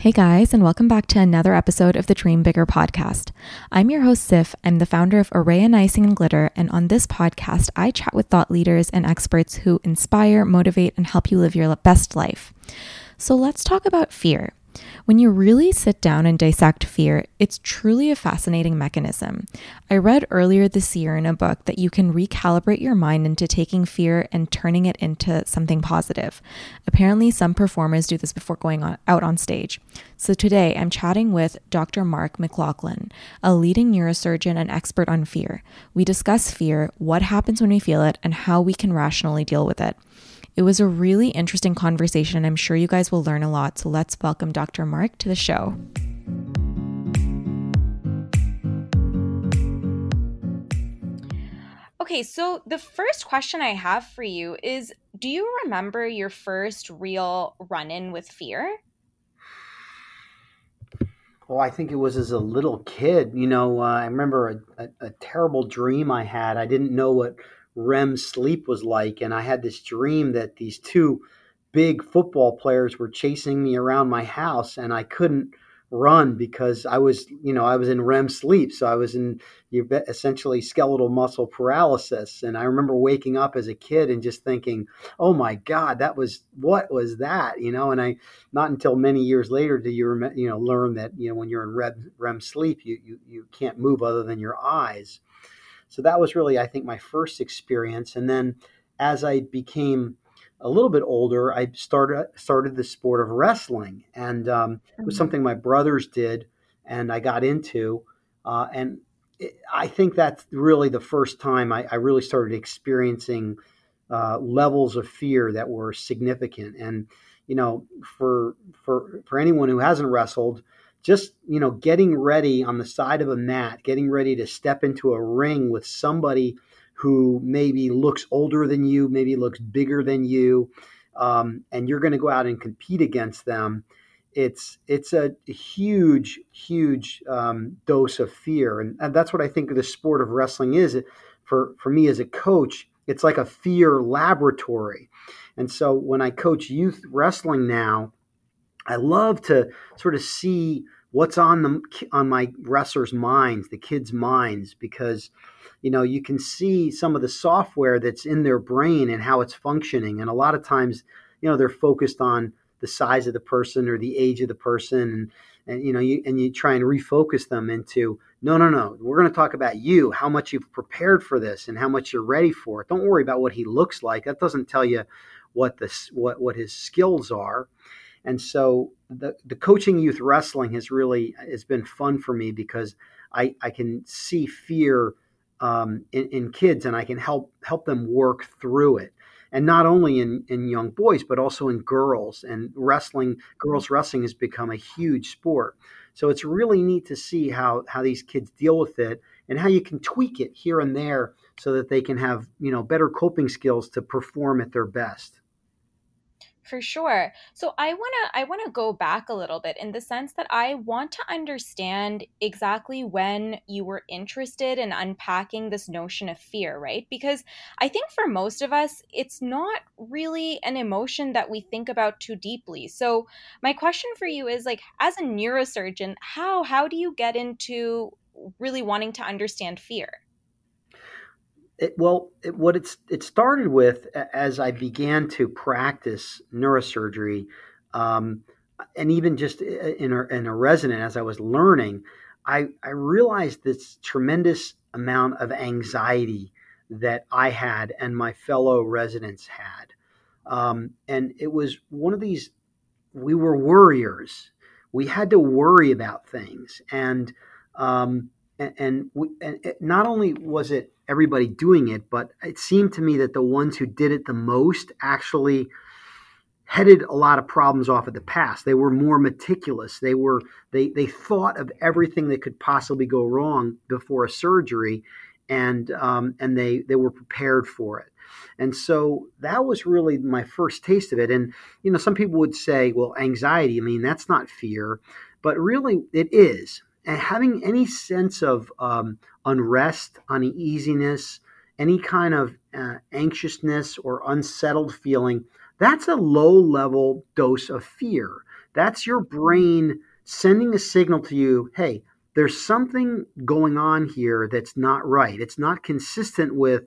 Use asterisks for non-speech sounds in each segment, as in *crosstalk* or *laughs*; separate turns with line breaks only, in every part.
Hey guys, and welcome back to another episode of the Dream Bigger podcast. I'm your host, Siff. I'm the founder of Arrae and Icing and Glitter, and on this podcast, I chat with thought leaders and experts who inspire, motivate, and help you live your best life. So let's talk about fear. When you really sit down and dissect fear, it's truly a fascinating mechanism. I read earlier this year in a book that you can recalibrate your mind into taking fear and turning it into something positive. Apparently, some performers do this before going on, out on stage. So today, I'm chatting with Dr. Mark McLaughlin, a leading neurosurgeon and expert on fear. We discuss fear, what happens when we feel it, and how we can rationally deal with it. It was a really interesting conversation, and I'm sure you guys will learn a lot. So let's welcome Dr. Mark to the show. Okay, so the first question I have for you is Do you remember your first real run in with fear?
Oh, I think it was as a little kid. You know, uh, I remember a, a, a terrible dream I had. I didn't know what REM sleep was like. And I had this dream that these two big football players were chasing me around my house and I couldn't run because I was, you know, I was in REM sleep. So I was in essentially skeletal muscle paralysis. And I remember waking up as a kid and just thinking, oh my God, that was, what was that? You know, and I, not until many years later do you, you know, learn that, you know, when you're in REM, REM sleep, you, you, you can't move other than your eyes. So that was really, I think, my first experience. And then as I became a little bit older, I started started the sport of wrestling, and um, it was mm-hmm. something my brothers did, and I got into. Uh, and it, I think that's really the first time I, I really started experiencing uh, levels of fear that were significant. And you know, for for for anyone who hasn't wrestled, just you know getting ready on the side of a mat getting ready to step into a ring with somebody who maybe looks older than you maybe looks bigger than you um, and you're going to go out and compete against them it's it's a huge huge um, dose of fear. And, and that's what i think the sport of wrestling is. For for me as a coach it's like a fear laboratory. And so when i coach youth wrestling now I love to sort of see what's on the on my wrestlers' minds, the kids' minds, because you know you can see some of the software that's in their brain and how it's functioning, and a lot of times, you know, they're focused on the size of the person or the age of the person, and and you know you and you try and refocus them into no no no we're going to talk about you how much you've prepared for this and how much you're ready for it. Don't worry about what he looks like. That doesn't tell you what this what what his skills are and so the, the coaching youth wrestling has really has been fun for me because I, I can see fear um, in, in, kids and I can help help them work through it. And not only in, in young boys, but also in girls. And wrestling, girls wrestling has become a huge sport. So it's really neat to see how, how these kids deal with it and how you can tweak it here and there so that they can have, you know, better coping skills to perform at their best.
For sure. So I want to I want to go back a little bit in the sense that I want to understand exactly when you were interested in unpacking this notion of fear, right? Because I think for most of us it's not really an emotion that we think about too deeply. So my question for you is like as a neurosurgeon, how how do you get into really wanting to understand fear?
It, well, it, what it's it started with as I began to practice neurosurgery, um, and even just in a, in a resident as I was learning, I, I realized this tremendous amount of anxiety that I had and my fellow residents had, um, and it was one of these. We were worriers. We had to worry about things, and um, and, and, we, and not only was it everybody doing it, but it seemed to me that the ones who did it the most actually headed a lot of problems off at the pass. They were more meticulous. They were they they thought of everything that could possibly go wrong before a surgery, and um, and they they were prepared for it. And so that was really my first taste of it. And you know, some people would say, well, anxiety. I mean, that's not fear, but really it is and having any sense of um, unrest, uneasiness, any kind of uh, anxiousness or unsettled feeling, that's a low level dose of fear. That's your brain sending a signal to you hey, there's something going on here that's not right. It's not consistent with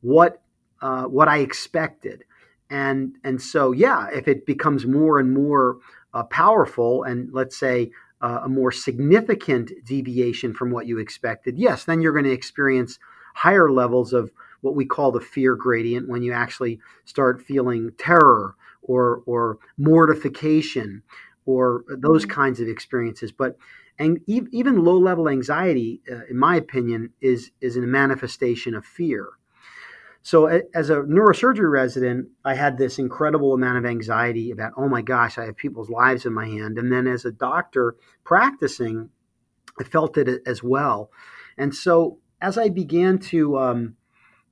what uh, what I expected. And and so yeah, if it becomes more and more uh, powerful, and let's say uh, a more significant deviation from what you expected, yes, then you're going to experience higher levels of what we call the fear gradient when you actually start feeling terror or or mortification or those mm-hmm. kinds of experiences. But and even low level anxiety, uh, in my opinion, is is a manifestation of fear. So, as a neurosurgery resident, I had this incredible amount of anxiety about, oh my gosh, I have people's lives in my hand. And then as a doctor practicing, I felt it as well. And so, as I began to um,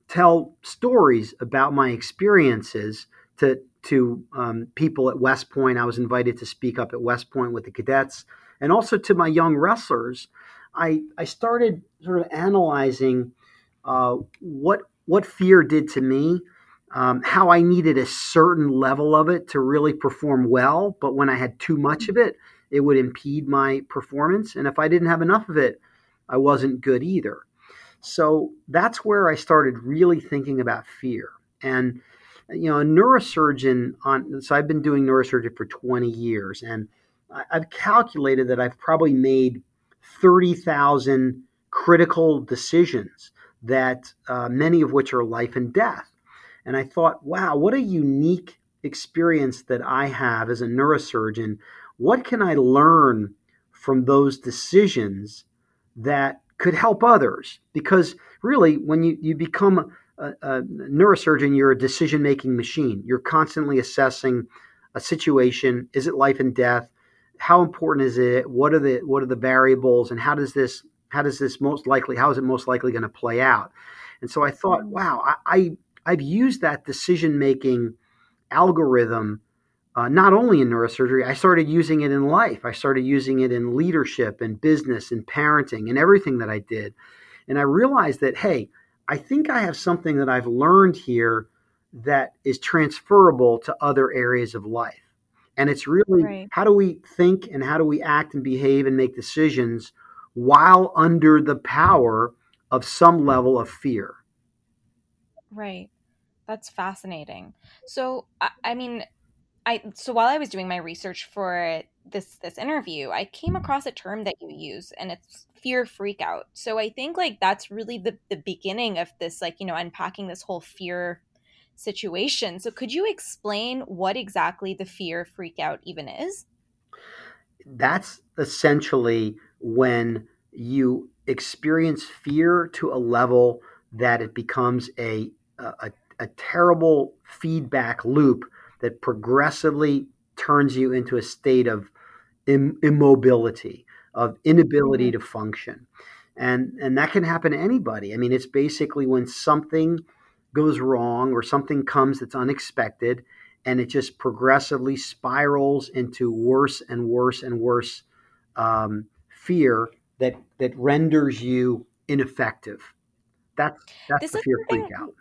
tell stories about my experiences to to um, people at West Point, I was invited to speak up at West Point with the cadets, and also to my young wrestlers. I I started sort of analyzing uh, what what fear did to me, um, how I needed a certain level of it to really perform well, but when I had too much of it, it would impede my performance. And if I didn't have enough of it, I wasn't good either. So that's where I started really thinking about fear. And you know, a neurosurgeon on so I've been doing neurosurgery for 20 years, and I've calculated that I've probably made 30,000 critical decisions that uh, many of which are life and death. And I thought, wow, what a unique experience that I have as a neurosurgeon. What can I learn from those decisions that could help others? Because really, when you, you become a, a neurosurgeon, you're a decision making machine. You're constantly assessing a situation is it life and death? How important is it? What are the what are the variables and how does this how does this most likely how is it most likely going to play out and so i thought mm. wow i, I have used that decision making algorithm uh, not only in neurosurgery i started using it in life i started using it in leadership and business and parenting and everything that i did and i realized that hey i think i have something that i've learned here that is transferable to other areas of life and it's really right. how do we think and how do we act and behave and make decisions while under the power of some level of fear.
Right. That's fascinating. So, I, I mean, I so while I was doing my research for this this interview, I came across a term that you use, and it's fear freakout. So I think like that's really the the beginning of this, like you know, unpacking this whole fear situation. So could you explain what exactly the fear freakout even is?
That's essentially when you experience fear to a level that it becomes a, a, a terrible feedback loop that progressively turns you into a state of Im- immobility, of inability mm-hmm. to function. And, and that can happen to anybody. I mean, it's basically when something goes wrong or something comes that's unexpected and it just progressively spirals into worse and worse and worse um, fear that that renders you ineffective. That's that's this the fear freak out.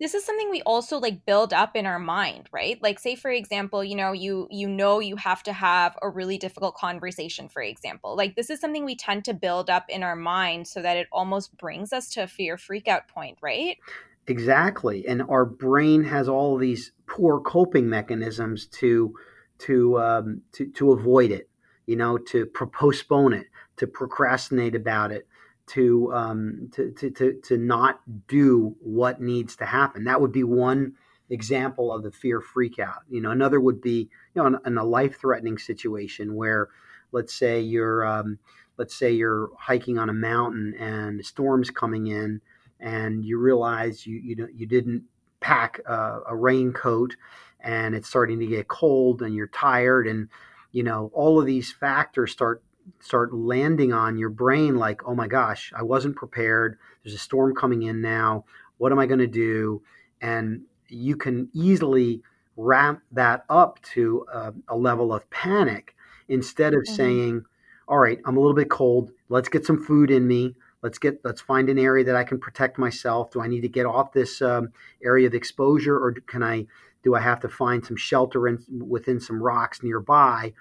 this is something we also like build up in our mind right? Like say for example you know you you know you have to have a really difficult conversation for example. Like this is something we tend to build up in our mind so that it almost brings us to a fear freak out point right?
Exactly and our brain has all these poor coping mechanisms to to um, to to avoid it you know to postpone it to procrastinate about it to, um, to, to, to, to not do what needs to happen. That would be one example of the fear freak out. You know, another would be, you know, in, in a life threatening situation where, let's say you're, um, let's say you're hiking on a mountain and a storm's coming in and you realize you, you, you didn't pack a, a raincoat and it's starting to get cold and you're tired and, you know, all of these factors start start landing on your brain like, oh my gosh, I wasn't prepared. There's a storm coming in now. What am I going to do? And you can easily ramp that up to a, a level of panic instead of mm-hmm. saying, all right, I'm a little bit cold. Let's get some food in me. Let's get let's find an area that I can protect myself. Do I need to get off this um, area of exposure, or can I? Do I have to find some shelter in, within some rocks nearby?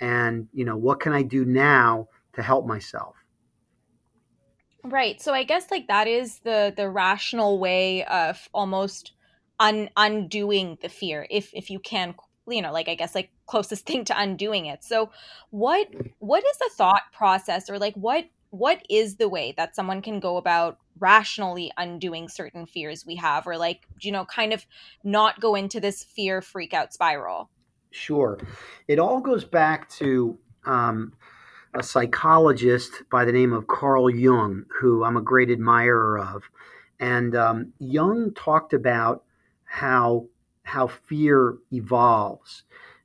and you know what can i do now to help myself?
Right. So i guess like that is the the rational way of almost un- undoing the fear if if you can you know like i guess like *laughs* closest thing to undoing it. So what what is the thought process or like what what is the way that someone can go about rationally undoing certain fears we have or like you know kind of not go into this fear freak out spiral
Sure. It all goes back to um, a psychologist by the name of Carl Jung, who I'm a great admirer of. And um, Jung talked about how how fear evolves,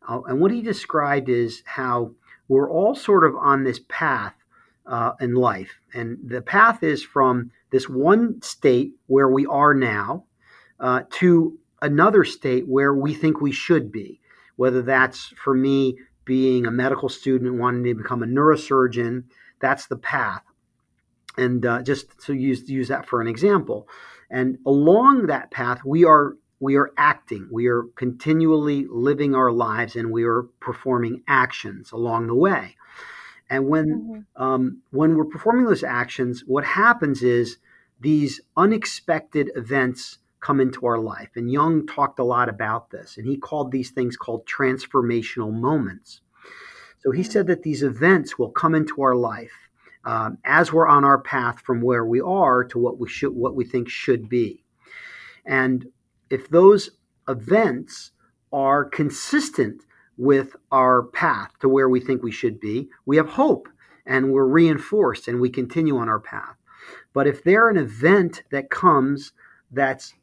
uh, and what he described is how we're all sort of on this path uh, in life, and the path is from this one state where we are now uh, to another state where we think we should be whether that's for me being a medical student wanting to become a neurosurgeon, that's the path. And uh, just to use use that for an example, and along that path, we are we are acting, we are continually living our lives, and we are performing actions along the way. And when mm-hmm. um, when we're performing those actions, what happens is these unexpected events come into our life. And Jung talked a lot about this, and he called these things called transformational moments. So he said that these events will come into our life um, as we're on our path from where we are to what we should, what we think should be. And if those events are consistent with our path to where we think we should be, we have hope and we're reinforced and we continue on our path. But if they're an event that comes that's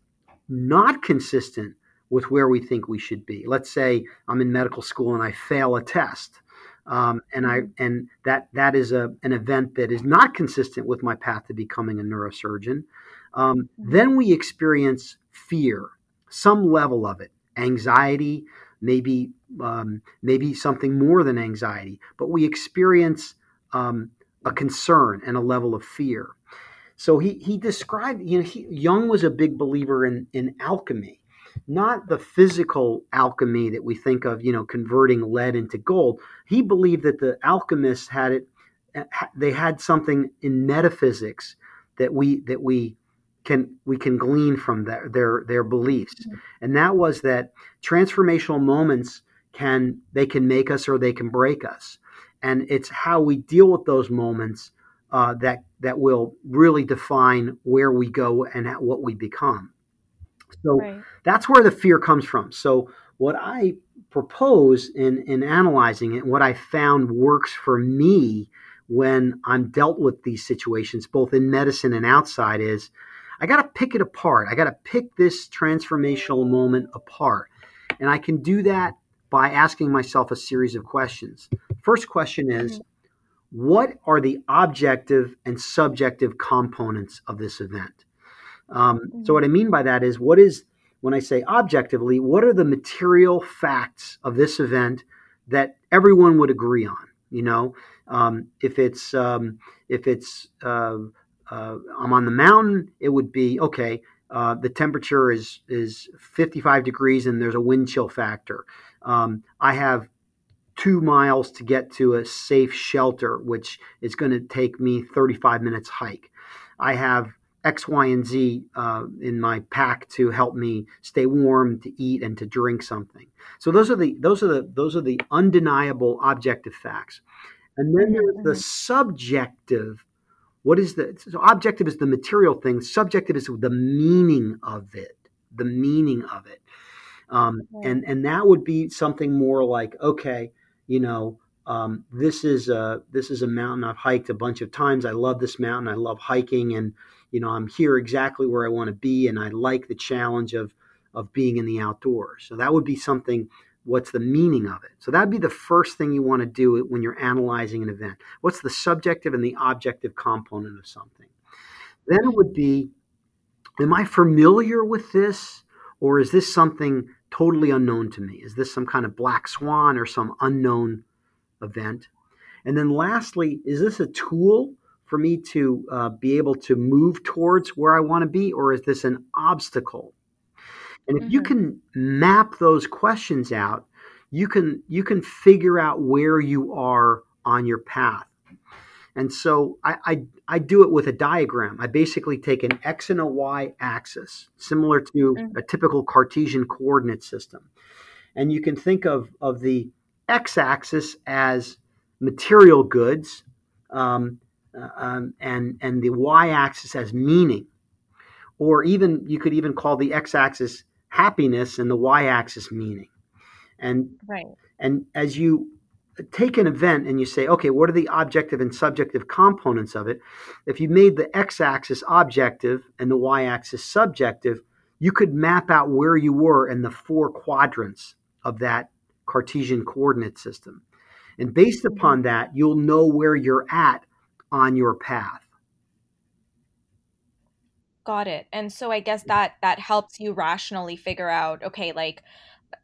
not consistent with where we think we should be. Let's say I'm in medical school and I fail a test. Um, and I and that that is a an event that is not consistent with my path to becoming a neurosurgeon. Um, then we experience fear, some level of it, anxiety, maybe um, maybe something more than anxiety, but we experience um, a concern and a level of fear. So he, he described, you know, he, Jung was a big believer in, in alchemy, not the physical alchemy that we think of, you know, converting lead into gold. He believed that the alchemists had it, they had something in metaphysics that we, that we, can we can glean from their their, their beliefs, mm-hmm. and that was that transformational moments can they can make us or they can break us, and it's how we deal with those moments uh, that that will really define where we go and what we become. So right. that's where the fear comes from. So what I propose in in analyzing it, what I found works for me when I'm dealt with these situations, both in medicine and outside, is I got to pick it apart. I got to pick this transformational moment apart, and I can do that by asking myself a series of questions. First question is. Mm-hmm what are the objective and subjective components of this event? Um, so what I mean by that is what is when I say objectively, what are the material facts of this event that everyone would agree on? You know, um, if it's um, if it's uh, uh, I'm on the mountain, it would be okay. Uh, the temperature is is 55 degrees and there's a wind chill factor. Um, I have two miles to get to a safe shelter, which is going to take me 35 minutes hike. I have X, Y, and Z uh, in my pack to help me stay warm, to eat, and to drink something. So those are the those are the those are the undeniable objective facts. And then there's the subjective. What is the so objective is the material thing. Subjective is the meaning of it. The meaning of it. Um, and and that would be something more like okay, you know, um, this is a this is a mountain I've hiked a bunch of times. I love this mountain. I love hiking, and you know, I'm here exactly where I want to be, and I like the challenge of of being in the outdoors. So that would be something. What's the meaning of it? So that'd be the first thing you want to do when you're analyzing an event. What's the subjective and the objective component of something? Then it would be, am I familiar with this, or is this something totally unknown to me? Is this some kind of black swan or some unknown event? And then lastly, is this a tool for me to uh, be able to move towards where I want to be, or is this an obstacle? And if mm-hmm. you can map those questions out, you can you can figure out where you are on your path. And so I, I, I do it with a diagram. I basically take an x and a y axis, similar to mm-hmm. a typical Cartesian coordinate system. And you can think of, of the x axis as material goods, um, uh, um, and and the y-axis as meaning, or even you could even call the x-axis happiness and the y-axis meaning, and
right.
And as you take an event and you say, okay, what are the objective and subjective components of it? If you made the x-axis objective and the y-axis subjective, you could map out where you were in the four quadrants of that Cartesian coordinate system. And based mm-hmm. upon that, you'll know where you're at on your path.
Got it. And so I guess that that helps you rationally figure out, okay, like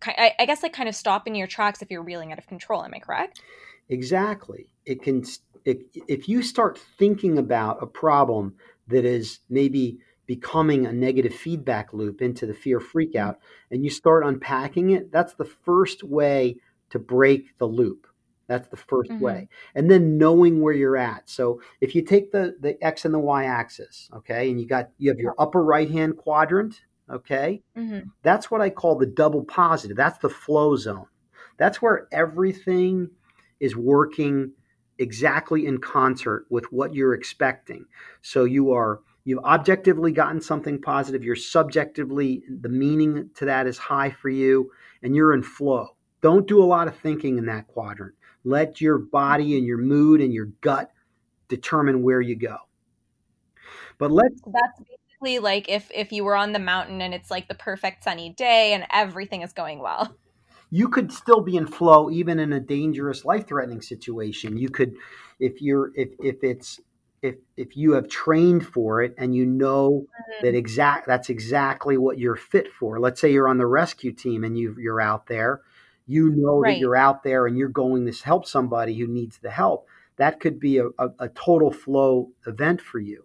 I, I guess like kind of stop in your tracks if you're reeling out of control. Am I correct?
Exactly. It can it, if you start thinking about a problem that is maybe becoming a negative feedback loop into the fear freak mm-hmm. out and you start unpacking it, that's the first way to break the loop. That's the 1st mm-hmm. way. And then knowing where you're at. So if you take the the x and the y axis, okay, and you got you have your upper right hand quadrant, okay? Mm-hmm. That's what I call the double positive. That's the flow zone. That's where everything is working exactly in concert with what you're expecting. So you are you've objectively gotten something positive, you're subjectively the meaning to that is high for you and you're in flow. Don't do a lot of thinking in that quadrant. Let your body and your mood and your gut determine where you go. But let's
that's basically like if if you were on the mountain and it's like the perfect sunny day and everything is going well.
You could still be in flow even in a dangerous life-threatening situation. You could if you're if if it's if if you have trained for it and you know mm-hmm. that exact that's exactly what you're fit for. Let's say you're on the rescue team and you you're out there you know right. that you're out there and you're going to help somebody who needs the help, that could be a, a, a total flow event for you.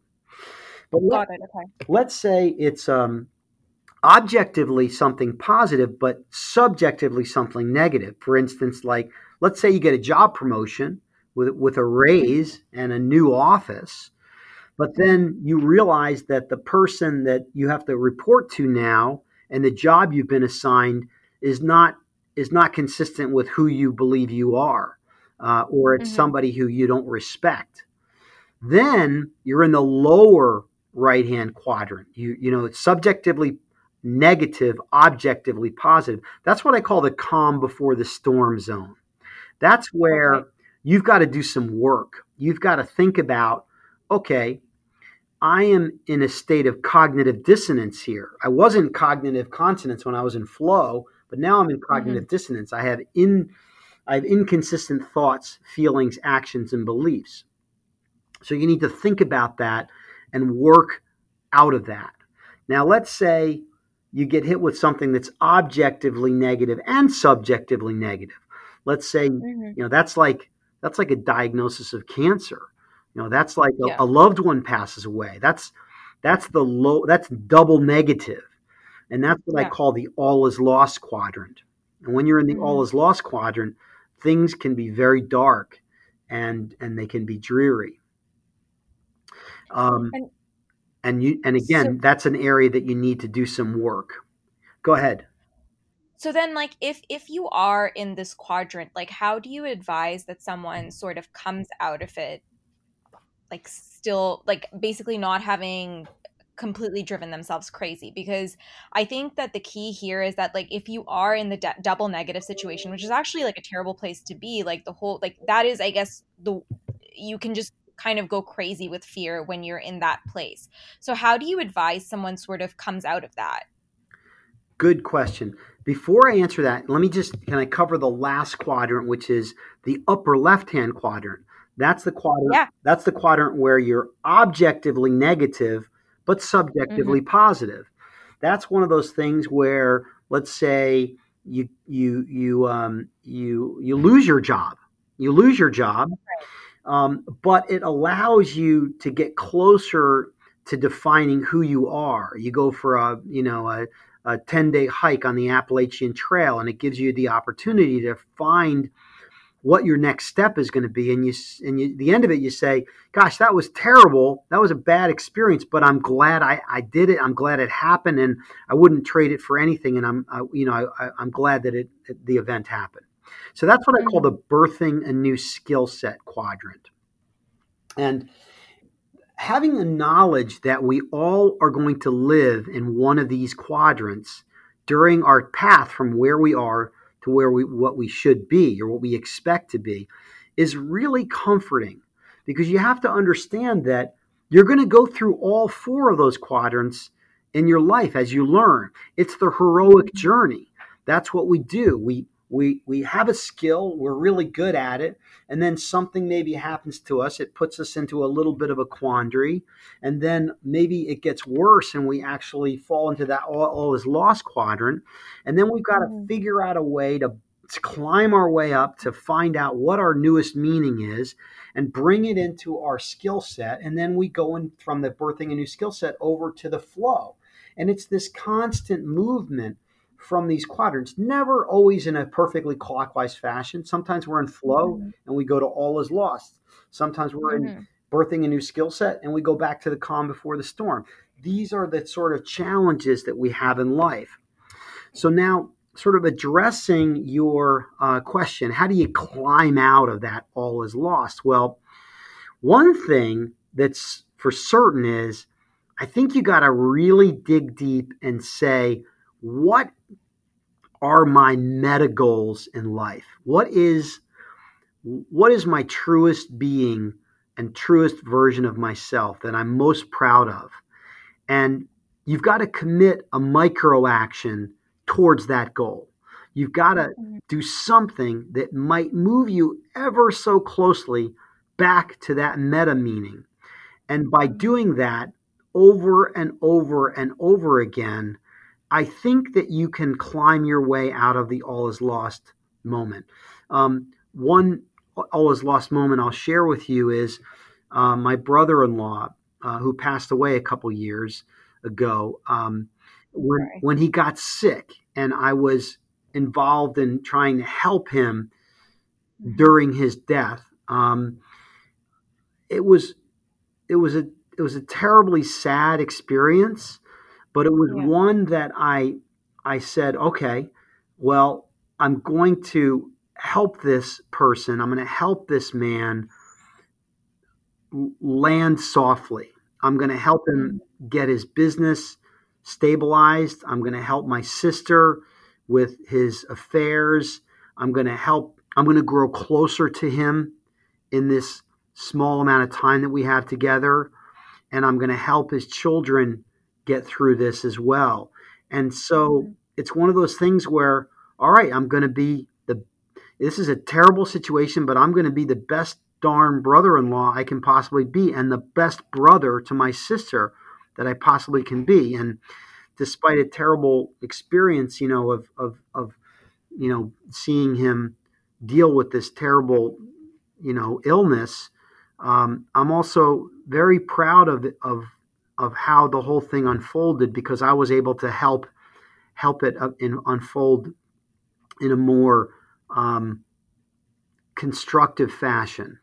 But let, okay. let's say it's um, objectively something positive, but subjectively something negative. For instance, like let's say you get a job promotion with with a raise and a new office, but then you realize that the person that you have to report to now and the job you've been assigned is not is not consistent with who you believe you are, uh, or it's mm-hmm. somebody who you don't respect. Then you're in the lower right hand quadrant. You you know it's subjectively negative, objectively positive. That's what I call the calm before the storm zone. That's where okay. you've got to do some work. You've got to think about, okay, I am in a state of cognitive dissonance here. I was in cognitive consonance when I was in flow, but now I'm in cognitive mm-hmm. dissonance. I have in I have inconsistent thoughts, feelings, actions, and beliefs. So you need to think about that and work out of that. Now, let's say you get hit with something that's objectively negative and subjectively negative. Let's say, mm-hmm. you know, that's like that's like a diagnosis of cancer. You know, that's like a, yeah. a loved one passes away. That's that's the low that's double negative. And that's what yeah. I call the all is lost quadrant. And when you're in the mm-hmm. all is lost quadrant, things can be very dark and and they can be dreary. Um, and, and you and again, so, that's an area that you need to do some work. Go ahead.
So then like if if you are in this quadrant, like how do you advise that someone sort of comes out of it like still like basically not having completely driven themselves crazy because i think that the key here is that like if you are in the de- double negative situation which is actually like a terrible place to be like the whole like that is i guess the you can just kind of go crazy with fear when you're in that place. So how do you advise someone sort of comes out of that?
Good question. Before i answer that let me just can i cover the last quadrant which is the upper left hand quadrant? That's the quadrant yeah. that's the quadrant where you're objectively negative but subjectively mm-hmm. positive. That's one of those things where, let's say, you you you um, you you lose your job, you lose your job, um, but it allows you to get closer to defining who you are. You go for a you know a, a ten day hike on the Appalachian Trail, and it gives you the opportunity to find what your next step is going to be and you and you, the end of it you say gosh that was terrible. That was a bad experience but i'm glad i, I did it. I'm glad it happened and i wouldn't trade it for anything and i'm I, you know I, i'm glad that it the event happened. So that's what i call the birthing a new skill set quadrant. And having the knowledge that we all are going to live in one of these quadrants during our path from where we are to where we what we should be or what we expect to be is really comforting because you have to understand that you're going to go through all four of those quadrants in your life as you learn. It's the heroic mm-hmm. journey. That's what we do. We we we have a skill we're really good at it and then something maybe happens to us it puts us into a little bit of a quandary and then maybe it gets worse and we actually fall into that all, all is lost quadrant and then we've got to mm-hmm. figure out a way to climb our way up to find out what our newest meaning is and bring it into our skill set and then we go in from the birthing a new skill set over to the flow and it's this constant movement from these quadrants, never always in a perfectly clockwise fashion. Sometimes we're in flow mm-hmm. and we go to all is lost. Sometimes we're mm-hmm. in birthing a new skill set and we go back to the calm before the storm. These are the sort of challenges that we have in life. So now, sort of addressing your uh, question, how do you climb out of that all is lost? Well, one thing that's for certain is I think you got to really dig deep and say, what are my meta goals in life? What is what is my truest being and truest version of myself that I'm most proud of? And you've got to commit a micro action towards that goal. You've got to mm-hmm. do something that might move you ever so closely back to that meta meaning. And by mm-hmm. doing that over and over and over again, I think that you can climb your way out of the all is lost moment. Um, one all is lost moment I'll share with you is uh, my brother in law, uh, who passed away a couple years ago. Um, when, when he got sick, and I was involved in trying to help him during his death. Um, it was it was a it was a terribly sad experience but it was yeah. one that I I said, okay, well, I'm going to help this person. I'm going to help this man land softly. I'm going to help him mm-hmm. get his business stabilized. I'm going to help my sister with his affairs. I'm going to help, I'm going to grow closer to him in this small amount of time that we have together. And I'm going to help his children get through this as well. And so mm-hmm. it's one of those things where, all right, I'm going to be the, this is a terrible situation, but I'm going to be the best darn brother in law I can possibly be and the best brother to my sister that I possibly can be. And despite a terrible experience, you know, of of of you know seeing him deal with this terrible you know illness. Um, I'm also very proud of of of how the whole thing unfolded because I was able to help help it uh, in, unfold in a more um, constructive fashion.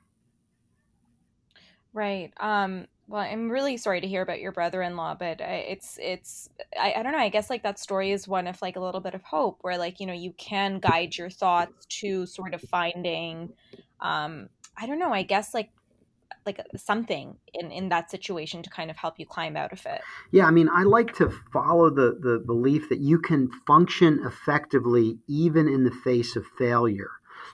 Right. Um, well, I'm really sorry to hear about your brother-in-law, but it's it's I, I don't know. I guess like that story is one of like a little bit of hope, where like you know you can guide your thoughts to sort of finding, um, I don't know. I guess like like something in in that situation to kind of help you climb out of it.
Yeah, I mean, I like to follow the the belief that you can function effectively even in the face of failure.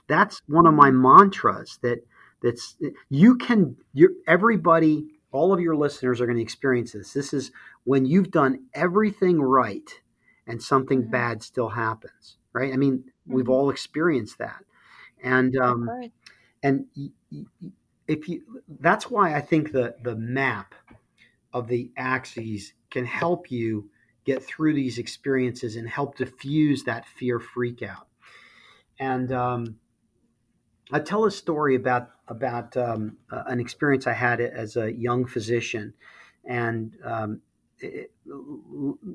That's one of my mm-hmm. mantras that that's you can you everybody all of your listeners are going to experience this. This is when you've done everything right and something mm-hmm. bad still happens, right? I mean, mm-hmm. we've all experienced that. And um and if you that's why I think the the map of the axes can help you get through these experiences and help diffuse that fear freak out. And um, I tell a story about about um, uh, an experience I had as a young physician, and um, it,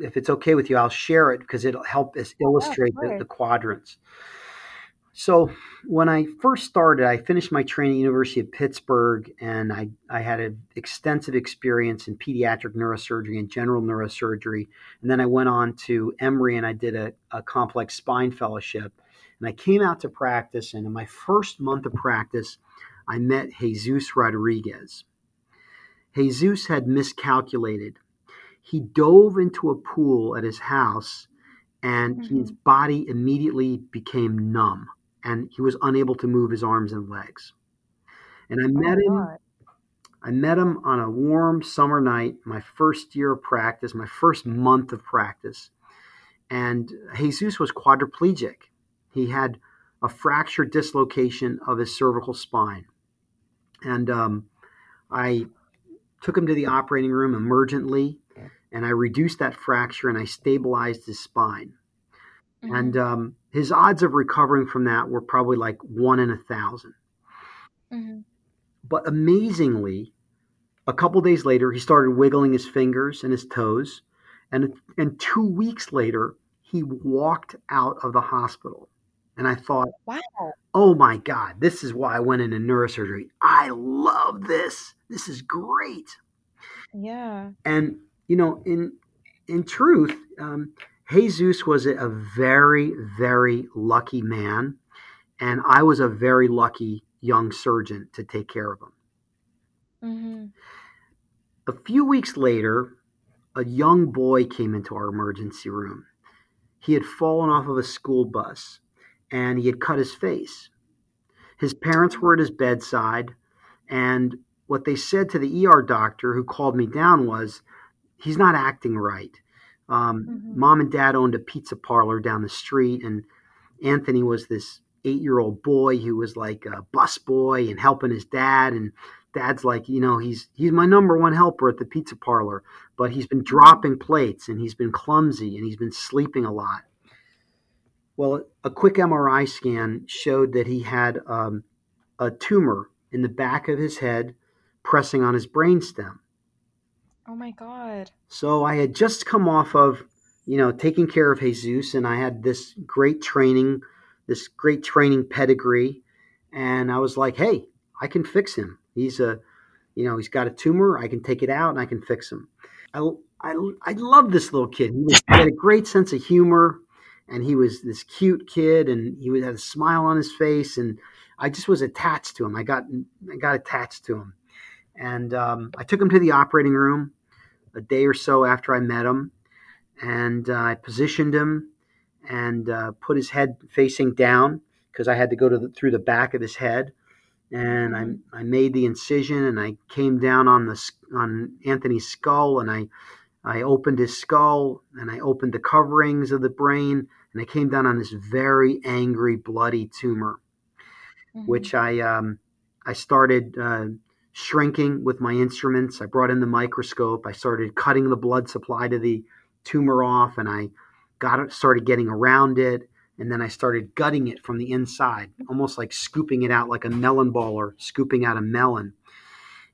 if it's okay with you, I'll share it because it'll help us illustrate oh, the, the, quadrants. So when I first started, I finished my training at University of Pittsburgh, and I, I had an extensive experience in pediatric neurosurgery and general neurosurgery. And then I went on to Emory and I did a, a complex spine fellowship. And I came out to practice, and in my first month of practice, I met Jesus Rodriguez. Jesus had miscalculated. He dove into a pool at his house, and mm-hmm. his body immediately became numb and he was unable to move his arms and legs. And I met oh, him. I met him on a warm summer night, my first year of practice, my first month of practice. And Jesus was quadriplegic. He had a fractured dislocation of his cervical spine. And um, I took him to the operating room emergently, and I reduced that fracture and I stabilized his spine. Mm-hmm. And um, his odds of recovering from that were probably like one in a 1000 mm-hmm. But amazingly, a couple days later, he started wiggling his fingers and his toes. And, and two weeks later, he walked out of the hospital. And I thought, wow, oh my God, this is why I went into neurosurgery. I love this. This is great.
Yeah.
And, you know, in, in truth, um, Jesus was a very, very lucky man, and I was a very lucky young surgeon to take care of him. Mm-hmm. A few weeks later, a young boy came into our emergency room. He had fallen off of a school bus and he had cut his face. His parents were at his bedside, and what they said to the ER doctor who called me down was, He's not acting right. Um, mm-hmm. Mom and dad owned a pizza parlor down the street, and Anthony was this eight year old boy who was like a bus boy and helping his dad. And dad's like, you know, he's he's my number one helper at the pizza parlor, but he's been dropping plates and he's been clumsy and he's been sleeping a lot. Well, a quick MRI scan showed that he had um, a tumor in the back of his head pressing on his brainstem.
Oh my God.
So I had just come off of, you know, taking care of Jesus, and I had this great training, this great training pedigree. And I was like, hey, I can fix him. He's a, you know, he's got a tumor. I can take it out and I can fix him. I, I, I love this little kid. He, was, he had a great sense of humor and he was this cute kid and he would had a smile on his face. And I just was attached to him. I got, I got attached to him. And um, I took him to the operating room a day or so after I met him, and uh, I positioned him and uh, put his head facing down because I had to go to the, through the back of his head, and I, I made the incision and I came down on the on Anthony's skull and I I opened his skull and I opened the coverings of the brain and I came down on this very angry bloody tumor, mm-hmm. which I um, I started. Uh, shrinking with my instruments. I brought in the microscope. I started cutting the blood supply to the tumor off and I got it, started getting around it. And then I started gutting it from the inside, almost like scooping it out like a melon baller, scooping out a melon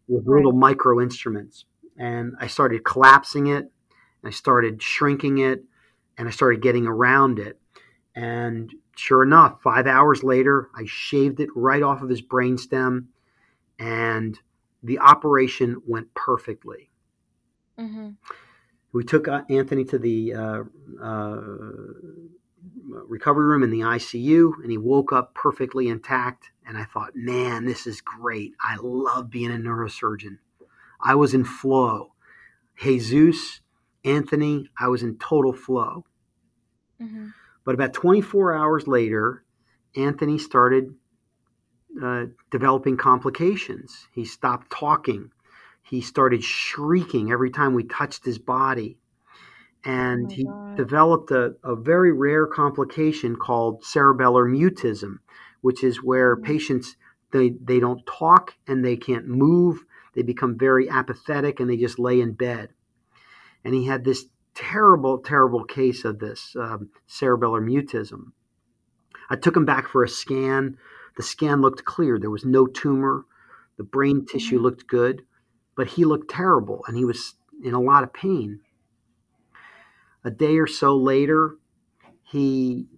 with
Right.
little micro instruments. And I started collapsing it. And I started shrinking it and I started getting around it. And sure enough, five hours later, I shaved it right off of his brainstem, and the operation went perfectly.
Mm-hmm.
We took uh, Anthony to the uh, uh, recovery room in the ICU, and he woke up perfectly intact. And I thought, man, this is great. I love being a neurosurgeon. I was in flow. Jesus, Anthony, I was in total flow.
Mm-hmm.
But about 24 hours later, Anthony started uh, developing complications. He stopped talking. He started shrieking every time we touched his body. And
Oh
he
God.
developed a, a very rare complication called cerebellar mutism, which is where
Mhm.
patients they, they don't talk and they can't move. They become very apathetic and they just lay in bed. And he had this terrible, terrible case of this um, cerebellar mutism. I took him back for a scan. The scan looked clear. There was no tumor. The brain tissue
Mhm.
looked good, but he looked terrible and he was in a lot of pain. A day or so later, he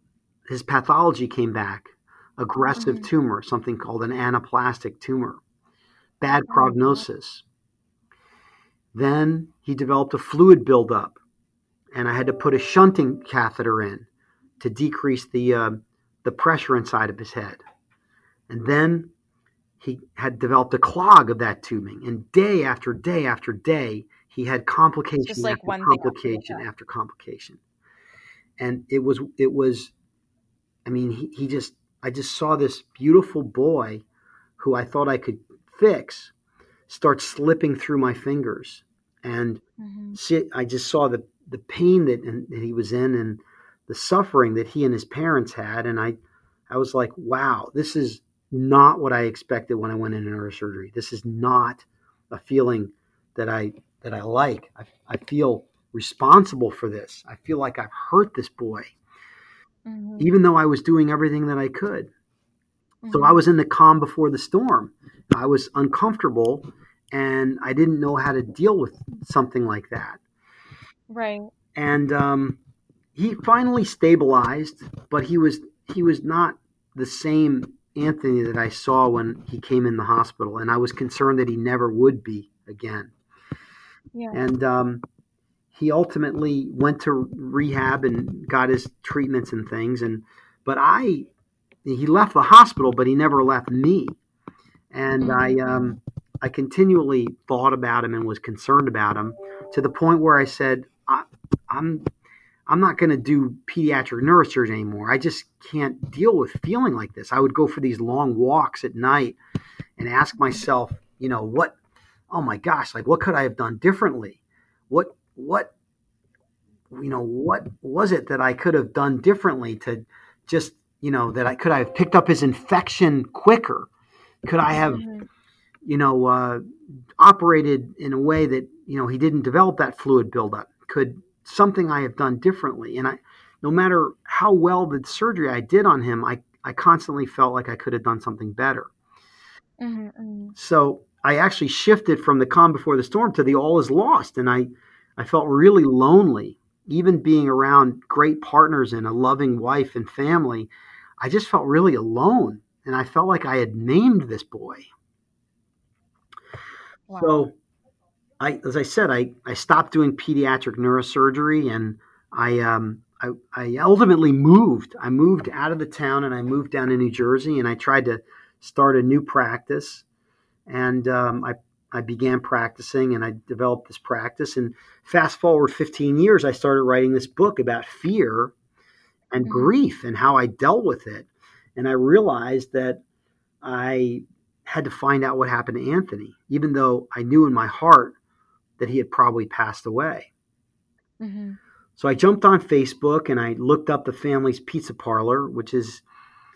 his pathology came back. Aggressive
Mhm.
tumor, something called an anaplastic tumor. Bad
God.
prognosis. Then he developed a fluid buildup, and I had to put a shunting catheter in to decrease the uh, the pressure inside of his head. And then he had developed a clog of that tubing, and day after day after day, he had complication
Just like
after
one thing after
complication after complication. And it was it was, I mean, he, he just I just saw this beautiful boy, who I thought I could fix, start slipping through my fingers, and
Mm-hmm.
see, I just saw the the pain that, and, that he was in and the suffering that he and his parents had, and I I was like, wow, this is not what I expected when I went into neurosurgery. This is not a feeling that I that I like. I, I feel responsible for this. I feel like I've hurt this boy,
Mm-hmm.
even though I was doing everything that I could. So
Mm-hmm.
I was in the calm before the storm. I was uncomfortable and I didn't know how to deal with something like that.
Right.
And um, he finally stabilized, but he was he was not the same Anthony that I saw when he came in the hospital, and I was concerned that he never would be again.
Yeah.
And um, he ultimately went to rehab and got his treatments and things. And but I, he left the hospital, but he never left me. And I, um, I continually thought about him and was concerned about him to the point where I said, I, I'm, I'm not going to do pediatric neurosurgery anymore. I just can't deal with feeling like this. I would go for these long walks at night and ask myself, you know, what, oh my gosh, like what could I have done differently? What, what, you know, what was it that I could have done differently to just, you know, that I could I have picked up his infection quicker? Could I have,
Mhm.
you know, uh, operated in a way that, you know, he didn't develop that fluid buildup? Could something I have done differently? And I, no matter how well the surgery I did on him, I, I constantly felt like I could have done something better.
Mhm, mhm.
So I actually shifted from the calm before the storm to the all is lost. And I, I felt really lonely, even being around great partners and a loving wife and family. I just felt really alone. And I felt like I had named this boy.
Wow.
So I, as I said, I, I stopped doing pediatric neurosurgery and I, um, I, I ultimately moved. I moved out of the town and I moved down to New Jersey and I tried to start a new practice. And um, I, I began practicing and I developed this practice. And fast forward 15 years, I started writing this book about fear and
Mhm.
grief and how I dealt with it. And I realized that I had to find out what happened to Anthony, even though I knew in my heart that he had probably passed away.
Mhm.
So I jumped on Facebook and I looked up the family's pizza parlor, which is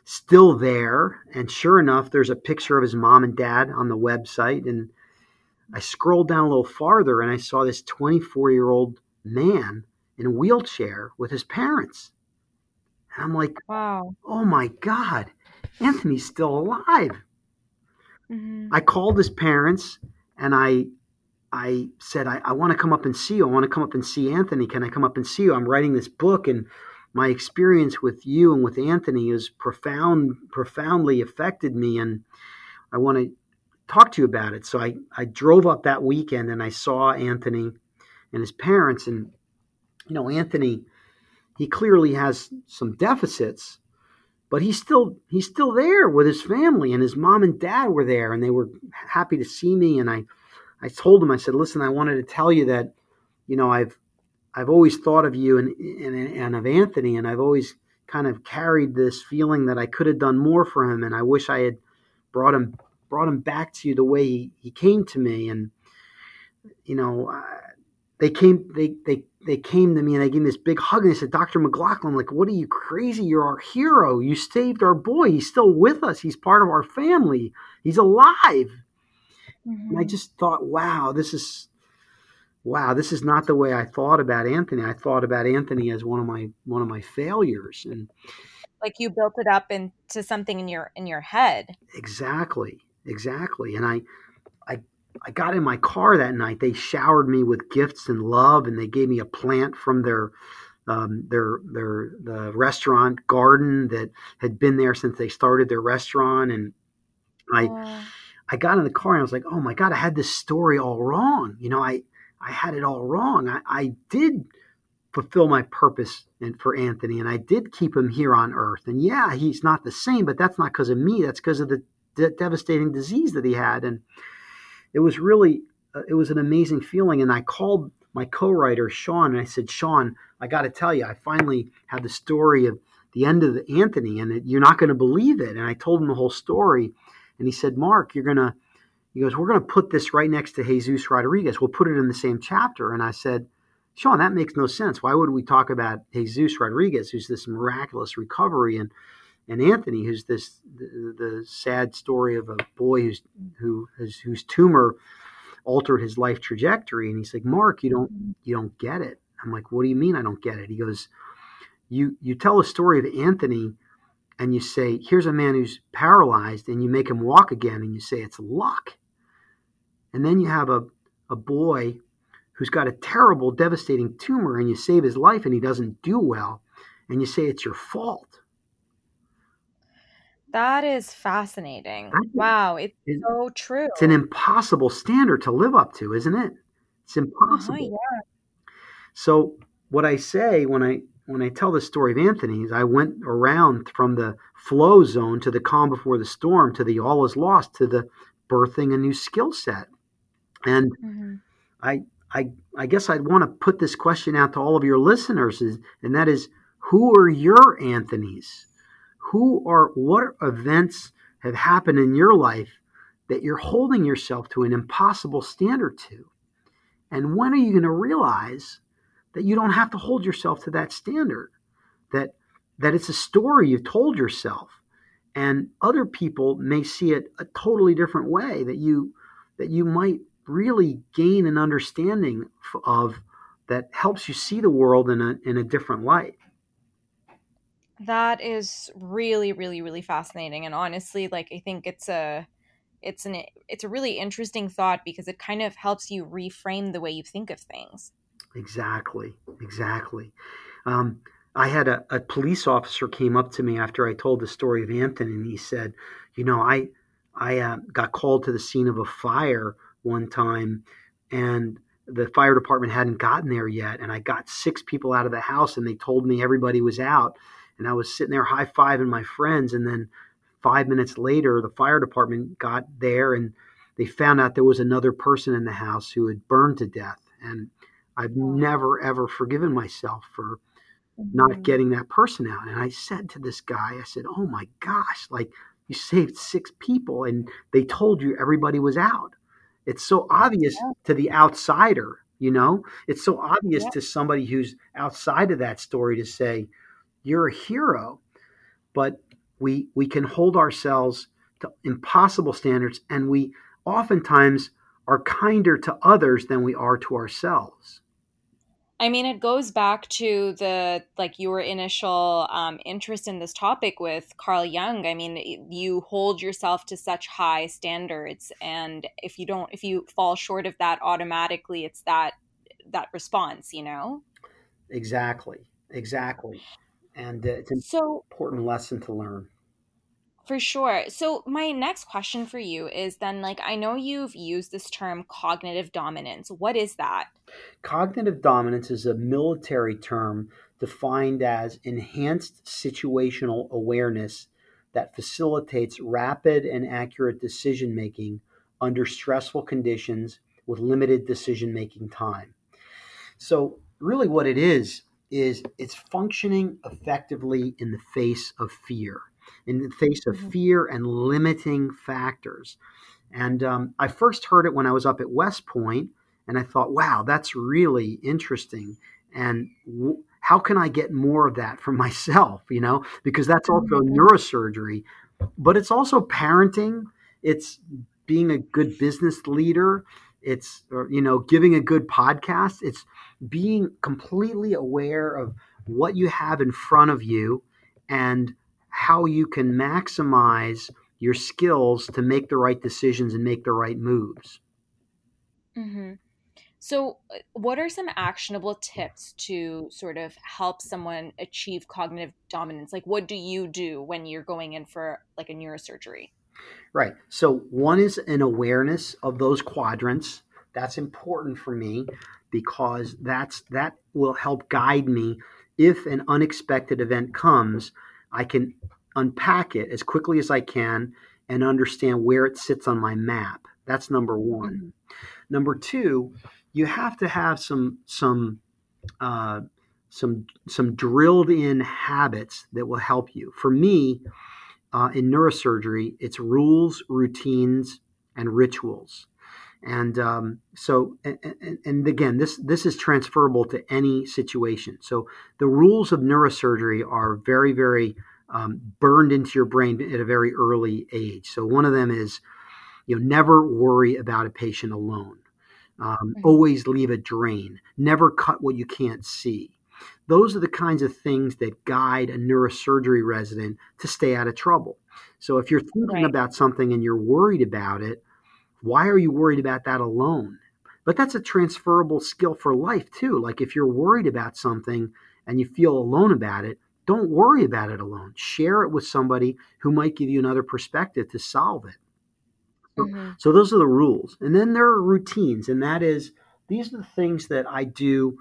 still there. And sure enough, there's a picture of his mom and dad on the website. And I scrolled down a little farther and I saw this 24 year old man in a wheelchair with his parents. And I'm like,
wow.
oh my God, Anthony's still alive.
Mm-hmm.
I called his parents and I I said, I, I want to come up and see you. I want to come up and see Anthony. Can I come up and see you? I'm writing this book and my experience with you and with Anthony is profound profoundly affected me and I want to talk to you about it. So I, I drove up that weekend and I saw Anthony and his parents and you know, Anthony, he clearly has some deficits, but he's still he's still there with his family and his mom and dad were there and they were happy to see me and I I told him I said listen I wanted to tell you that you know I've I've always thought of you and and, and of Anthony and I've always kind of carried this feeling that I could have done more for him and I wish I had brought him brought him back to you the way he, he came to me and you know uh, they came they they they came to me and they gave me this big hug and they said, Dr. McLaughlin, like, what are you crazy? You're our hero. You saved our boy. He's still with us. He's part of our family. He's alive.
Mm-hmm.
And I just thought, wow, this is wow, this is not the way I thought about Anthony. I thought about Anthony as one of my one of my failures. And
like you built it up into something in your in your head.
exactly, exactly. And I I I got in my car that night. They showered me with gifts and love, and they gave me a plant from their um, their their the restaurant garden that had been there since they started their restaurant. And I
Oh,
I got in the car and I was like, oh my god, I had this story all wrong. You know, I I had it all wrong. I, I did fulfill my purpose and for Anthony, and I did keep him here on Earth. And yeah, he's not the same, but that's not because of me. That's because of the de- devastating disease that he had. And it was really uh, it was an amazing feeling and i called my co-writer sean and i said sean i got to tell you i finally had the story of the end of the anthony and it, you're not going to believe it and i told him the whole story and he said mark you're to he goes we're to put this right next to jesus rodriguez we'll put it in the same chapter and i said sean that makes no sense why would we talk about jesus rodriguez who's this miraculous recovery and and Anthony, who's this the, the sad story of a boy who's who has, whose tumor altered his life trajectory, and he's like, Mark, you don't you don't get it. I'm like, what do you mean I don't get it? He goes, you you tell a story of Anthony, and you say, here's a man who's paralyzed, and you make him walk again, and you say it's luck, and then you have a a boy who's got a terrible, devastating tumor, and you save his life, and he doesn't do well, and you say it's your fault.
that is fascinating. Wow, it's
it-
so true.
It's an impossible standard to live up to, isn't it? It's impossible.
Uh-huh, yeah.
So what I say when I when I tell the story of Anthony's, I went around from the flow zone to the calm before the storm to the all is lost to the birthing a new skill set. And
Mhm.
I I I guess I'd want to put this question out to all of your listeners is, and that is who are your Anthony's? Who are what events have happened in your life that you're holding yourself to an impossible standard to? And when are you going to realize that you don't have to hold yourself to that standard? That that it's a story you've told yourself and other people may see it a totally different way that you that you might really gain an understanding of that helps you see the world in a in a different light.
That is really, really, really fascinating. And honestly, like I think it's a it's an it's a really interesting thought because it kind of helps you reframe the way you think of things.
Exactly, exactly. Um, I had a, a police officer came up to me after I told the story of Anthony, and he said, "You know, I I uh, got called to the scene of a fire one time, and the fire department hadn't gotten there yet, and I got six people out of the house, and they told me everybody was out, and I was sitting there high fiving my friends, and then five minutes later, the fire department got there, and they found out there was another person in the house who had burned to death, and I've oh, never ever forgiven myself for not mm-hmm. getting that person out. And I said to this guy, I said, "Oh my gosh, like you saved six people and they told you everybody was out." It's so oh, obvious to the outsider, you know? It's so obvious
Yeah.
to somebody who's outside of that story to say, "You're a hero." But we we can hold ourselves to impossible standards and we oftentimes are kinder to others than we are to ourselves.
I mean, it goes back to the like your initial um, interest in this topic with Carl Jung. I mean, you hold yourself to such high standards, and if you don't, if you fall short of that, automatically it's that that response. You know.
Exactly. Exactly. And uh, it's an
So
important lesson to learn.
For sure. So my next question for you is then like I know you've used this term cognitive dominance. What is that?
Cognitive dominance is a military term defined as enhanced situational awareness that facilitates rapid and accurate decision making under stressful conditions with limited decision making time. So, really, what it is, is it's functioning effectively in the face of fear, in the face of
Mhm.
fear and limiting factors. And um, I first heard it when I was up at West Point, and I thought, wow, that's really interesting. And w- how can I get more of that for *laughs* myself? You know, because that's also
Mhm.
neurosurgery, but it's also parenting. It's being a good business leader. It's or, you know giving a good podcast. It's being completely aware of what you have in front of you and how you can maximize your skills to make the right decisions and make the right moves.
hmm So, uh, what are some actionable tips to sort of help someone achieve cognitive dominance? Like, what do you do when you're going in for like a neurosurgery?
Right. So one is an awareness of those quadrants. That's important for me because that's that will help guide me if an unexpected event comes, I can unpack it as quickly as I can and understand where it sits on my map. That's number 1.
Mhm.
Number 2, you have to have some some uh, some some drilled in habits that will help you. For me, uh, in neurosurgery, it's rules, routines, and rituals. And um, so, and, and, again, this this is transferable to any situation. So the rules of neurosurgery are very, very um, burned into your brain at a very early age. So one of them is, you know, never worry about a patient alone. Um, always leave a drain. Never cut what you can't see. Those are the kinds of things that guide a neurosurgery resident to stay out of trouble. So if you're thinking
Right.
about something and you're worried about it, why are you worried about that alone? But that's a transferable skill for life too. Like if you're worried about something and you feel alone about it, don't worry about it alone. Share it with somebody who might give you another perspective to solve it. So,
Mhm.
so those are the rules. And then there are routines, and that is these are the things that I do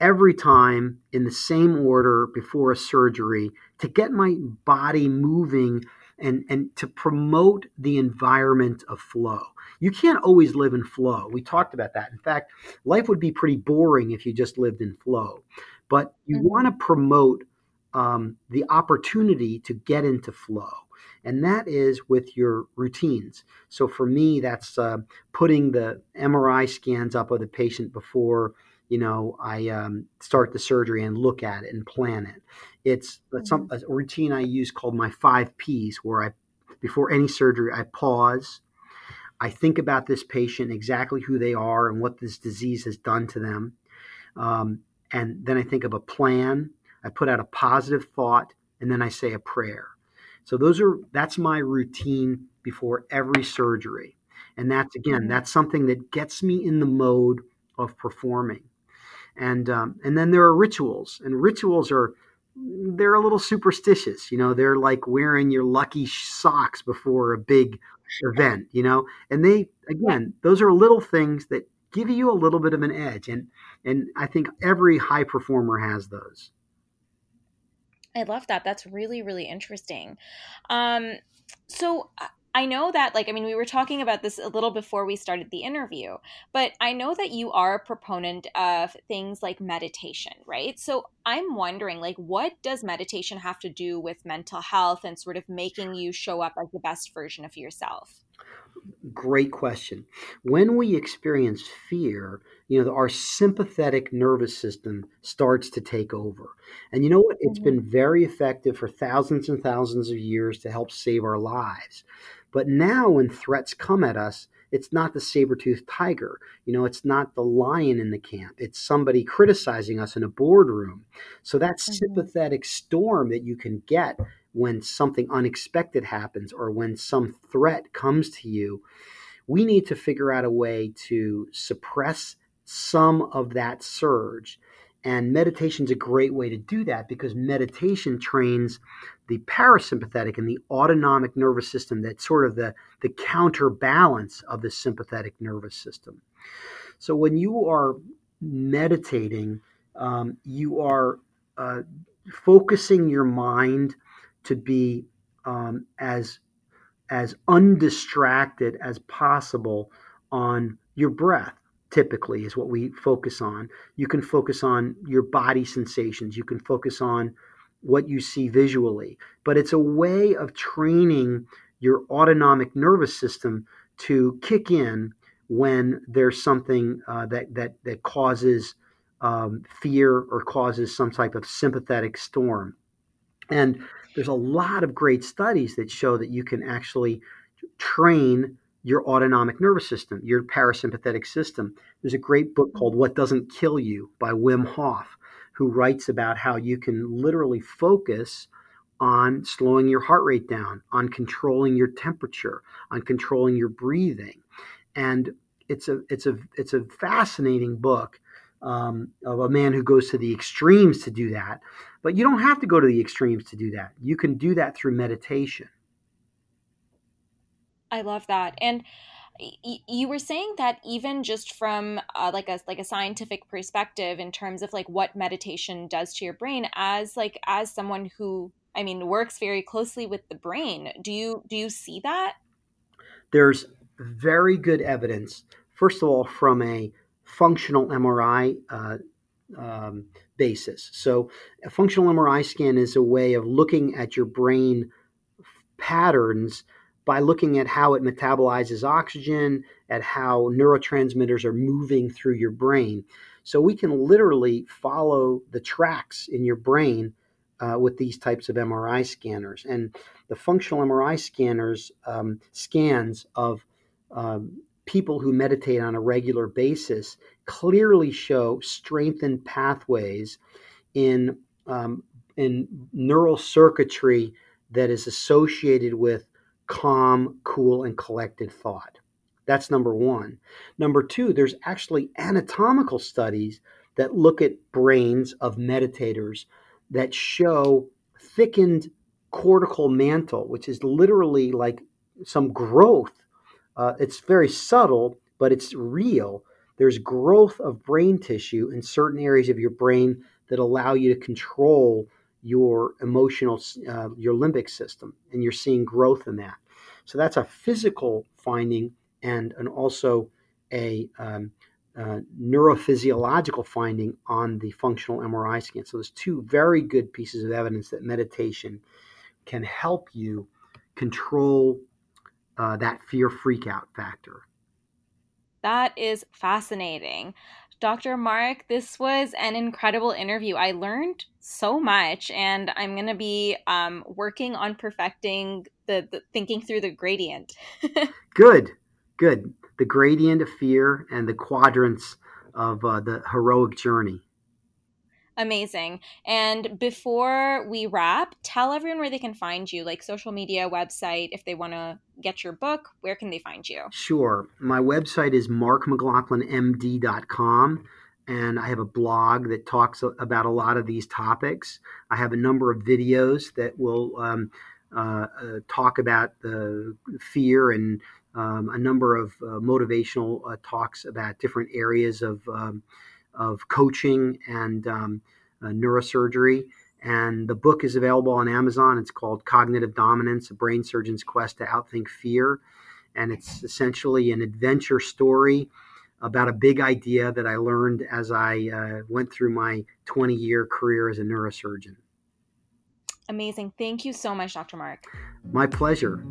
every time in the same order before a surgery to get my body moving and, and to promote the environment of flow. You can't always live in flow. We talked about that. In fact, life would be pretty boring if you just lived in flow. But you
Mhm.
want to promote um, the opportunity to get into flow. And that is with your routines. So for me, that's uh, putting the MRI scans up of the patient before you know I um, start the surgery and look at it and plan it. It's, it's some, a routine I use called my five P's, where I before any surgery I pause. I think about this patient, exactly who they are, and what this disease has done to them. Um, and then I think of a plan. I put out a positive thought, and then I say a prayer. So those are that's my routine before every surgery, and that's again
Mhm.
that's something that gets me in the mode of performing. And um, and then there are rituals, and rituals are they're a little superstitious. You know, they're like wearing your lucky socks before a big event. You know, and they again those are little things that give you a little bit of an edge, and and I think every high performer has those.
I love that. That's really, really interesting. Um, so I- know that, like, I mean, we were talking about this a little before we started the interview, but I know that you are a proponent of things like meditation, right? So I'm wondering, like, what does meditation have to do with mental health and sort of making you show up as the best version of yourself?
Great question. When we experience fear, you know, our sympathetic nervous system starts to take over. And you know what? It's
Mhm.
been very effective for thousands and thousands of years to help save our lives. But now, when threats come at us, it's not the saber-toothed tiger. You know, it's not the lion in the camp. It's somebody criticizing us in a boardroom. So that mm-hmm. sympathetic storm that you can get when something unexpected happens or when some threat comes to you, we need to figure out a way to suppress some of that surge. And meditation is a great way to do that because meditation trains the parasympathetic and the autonomic nervous system that's sort of the, the counterbalance of the sympathetic nervous system. So when you are meditating, um, you are uh, focusing your mind to be um, as as undistracted as possible on your breath typically is what we focus on. You can focus on your body sensations. You can focus on what you see visually. But it's a way of training your autonomic nervous system to kick in when there's something uh, that that that causes um, fear or causes some type of sympathetic storm. And there's a lot of great studies that show that you can actually train your autonomic nervous system, your parasympathetic system. There's a great book called What Doesn't Kill You by Wim Hof, who writes about how you can literally focus on slowing your heart rate down, on controlling your temperature, on controlling your breathing. And it's a it's a it's a fascinating book um, of a man who goes to the extremes to do that. But you don't have to go to the extremes to do that. You can do that through meditation.
I love that. And you were saying that even just from uh, like a like a scientific perspective in terms of like what meditation does to your brain as like as someone who I mean works very closely with the brain do you do you see that
there's very good evidence first of all from a functional MRI uh, um, basis. So, a functional MRI scan is a way of looking at your brain patterns by looking at how it metabolizes oxygen, at how neurotransmitters are moving through your brain. So, we can literally follow the tracks in your brain uh, with these types of MRI scanners. And the functional MRI scanners um, scans of um, people who meditate on a regular basis clearly show strengthened pathways in um, in neural circuitry that is associated with calm, cool, and collected thought. That's number one. Number two, there's actually anatomical studies that look at brains of meditators that show thickened cortical mantle, which is literally like some growth uh, it's very subtle, but it's real. There's growth of brain tissue in certain areas of your brain that allow you to control your emotional, uh, your limbic system, and you're seeing growth in that. So that's a physical finding and, and also a um, uh, neurophysiological finding on the functional MRI scan. So there's two very good pieces of evidence that meditation can help you control uh, that fear freakout factor.
That is fascinating. Dr. Mark, this was an incredible interview. I learned so much, and I'm going to be um, working on perfecting the, the thinking through the gradient. *laughs*
good, good. The gradient of fear and the quadrants of uh, the heroic journey.
Amazing. And before we wrap, tell everyone where they can find you, like social media, website, if they want to get your book, where can they find you?
Sure. My website is markmclaughlinmd.com and I have a blog that talks about a lot of these topics. I have a number of videos that will um, uh, uh, talk about the fear and um, a number of uh, motivational uh, talks about different areas of um, of coaching and um, uh, neurosurgery. And the book is available on Amazon. It's called Cognitive Dominance A Brain Surgeon's Quest to Outthink Fear. And it's essentially an adventure story about a big idea that I learned as I uh, went through my 20 year career as a neurosurgeon.
Amazing. Thank you so much, Dr. Mark.
My pleasure.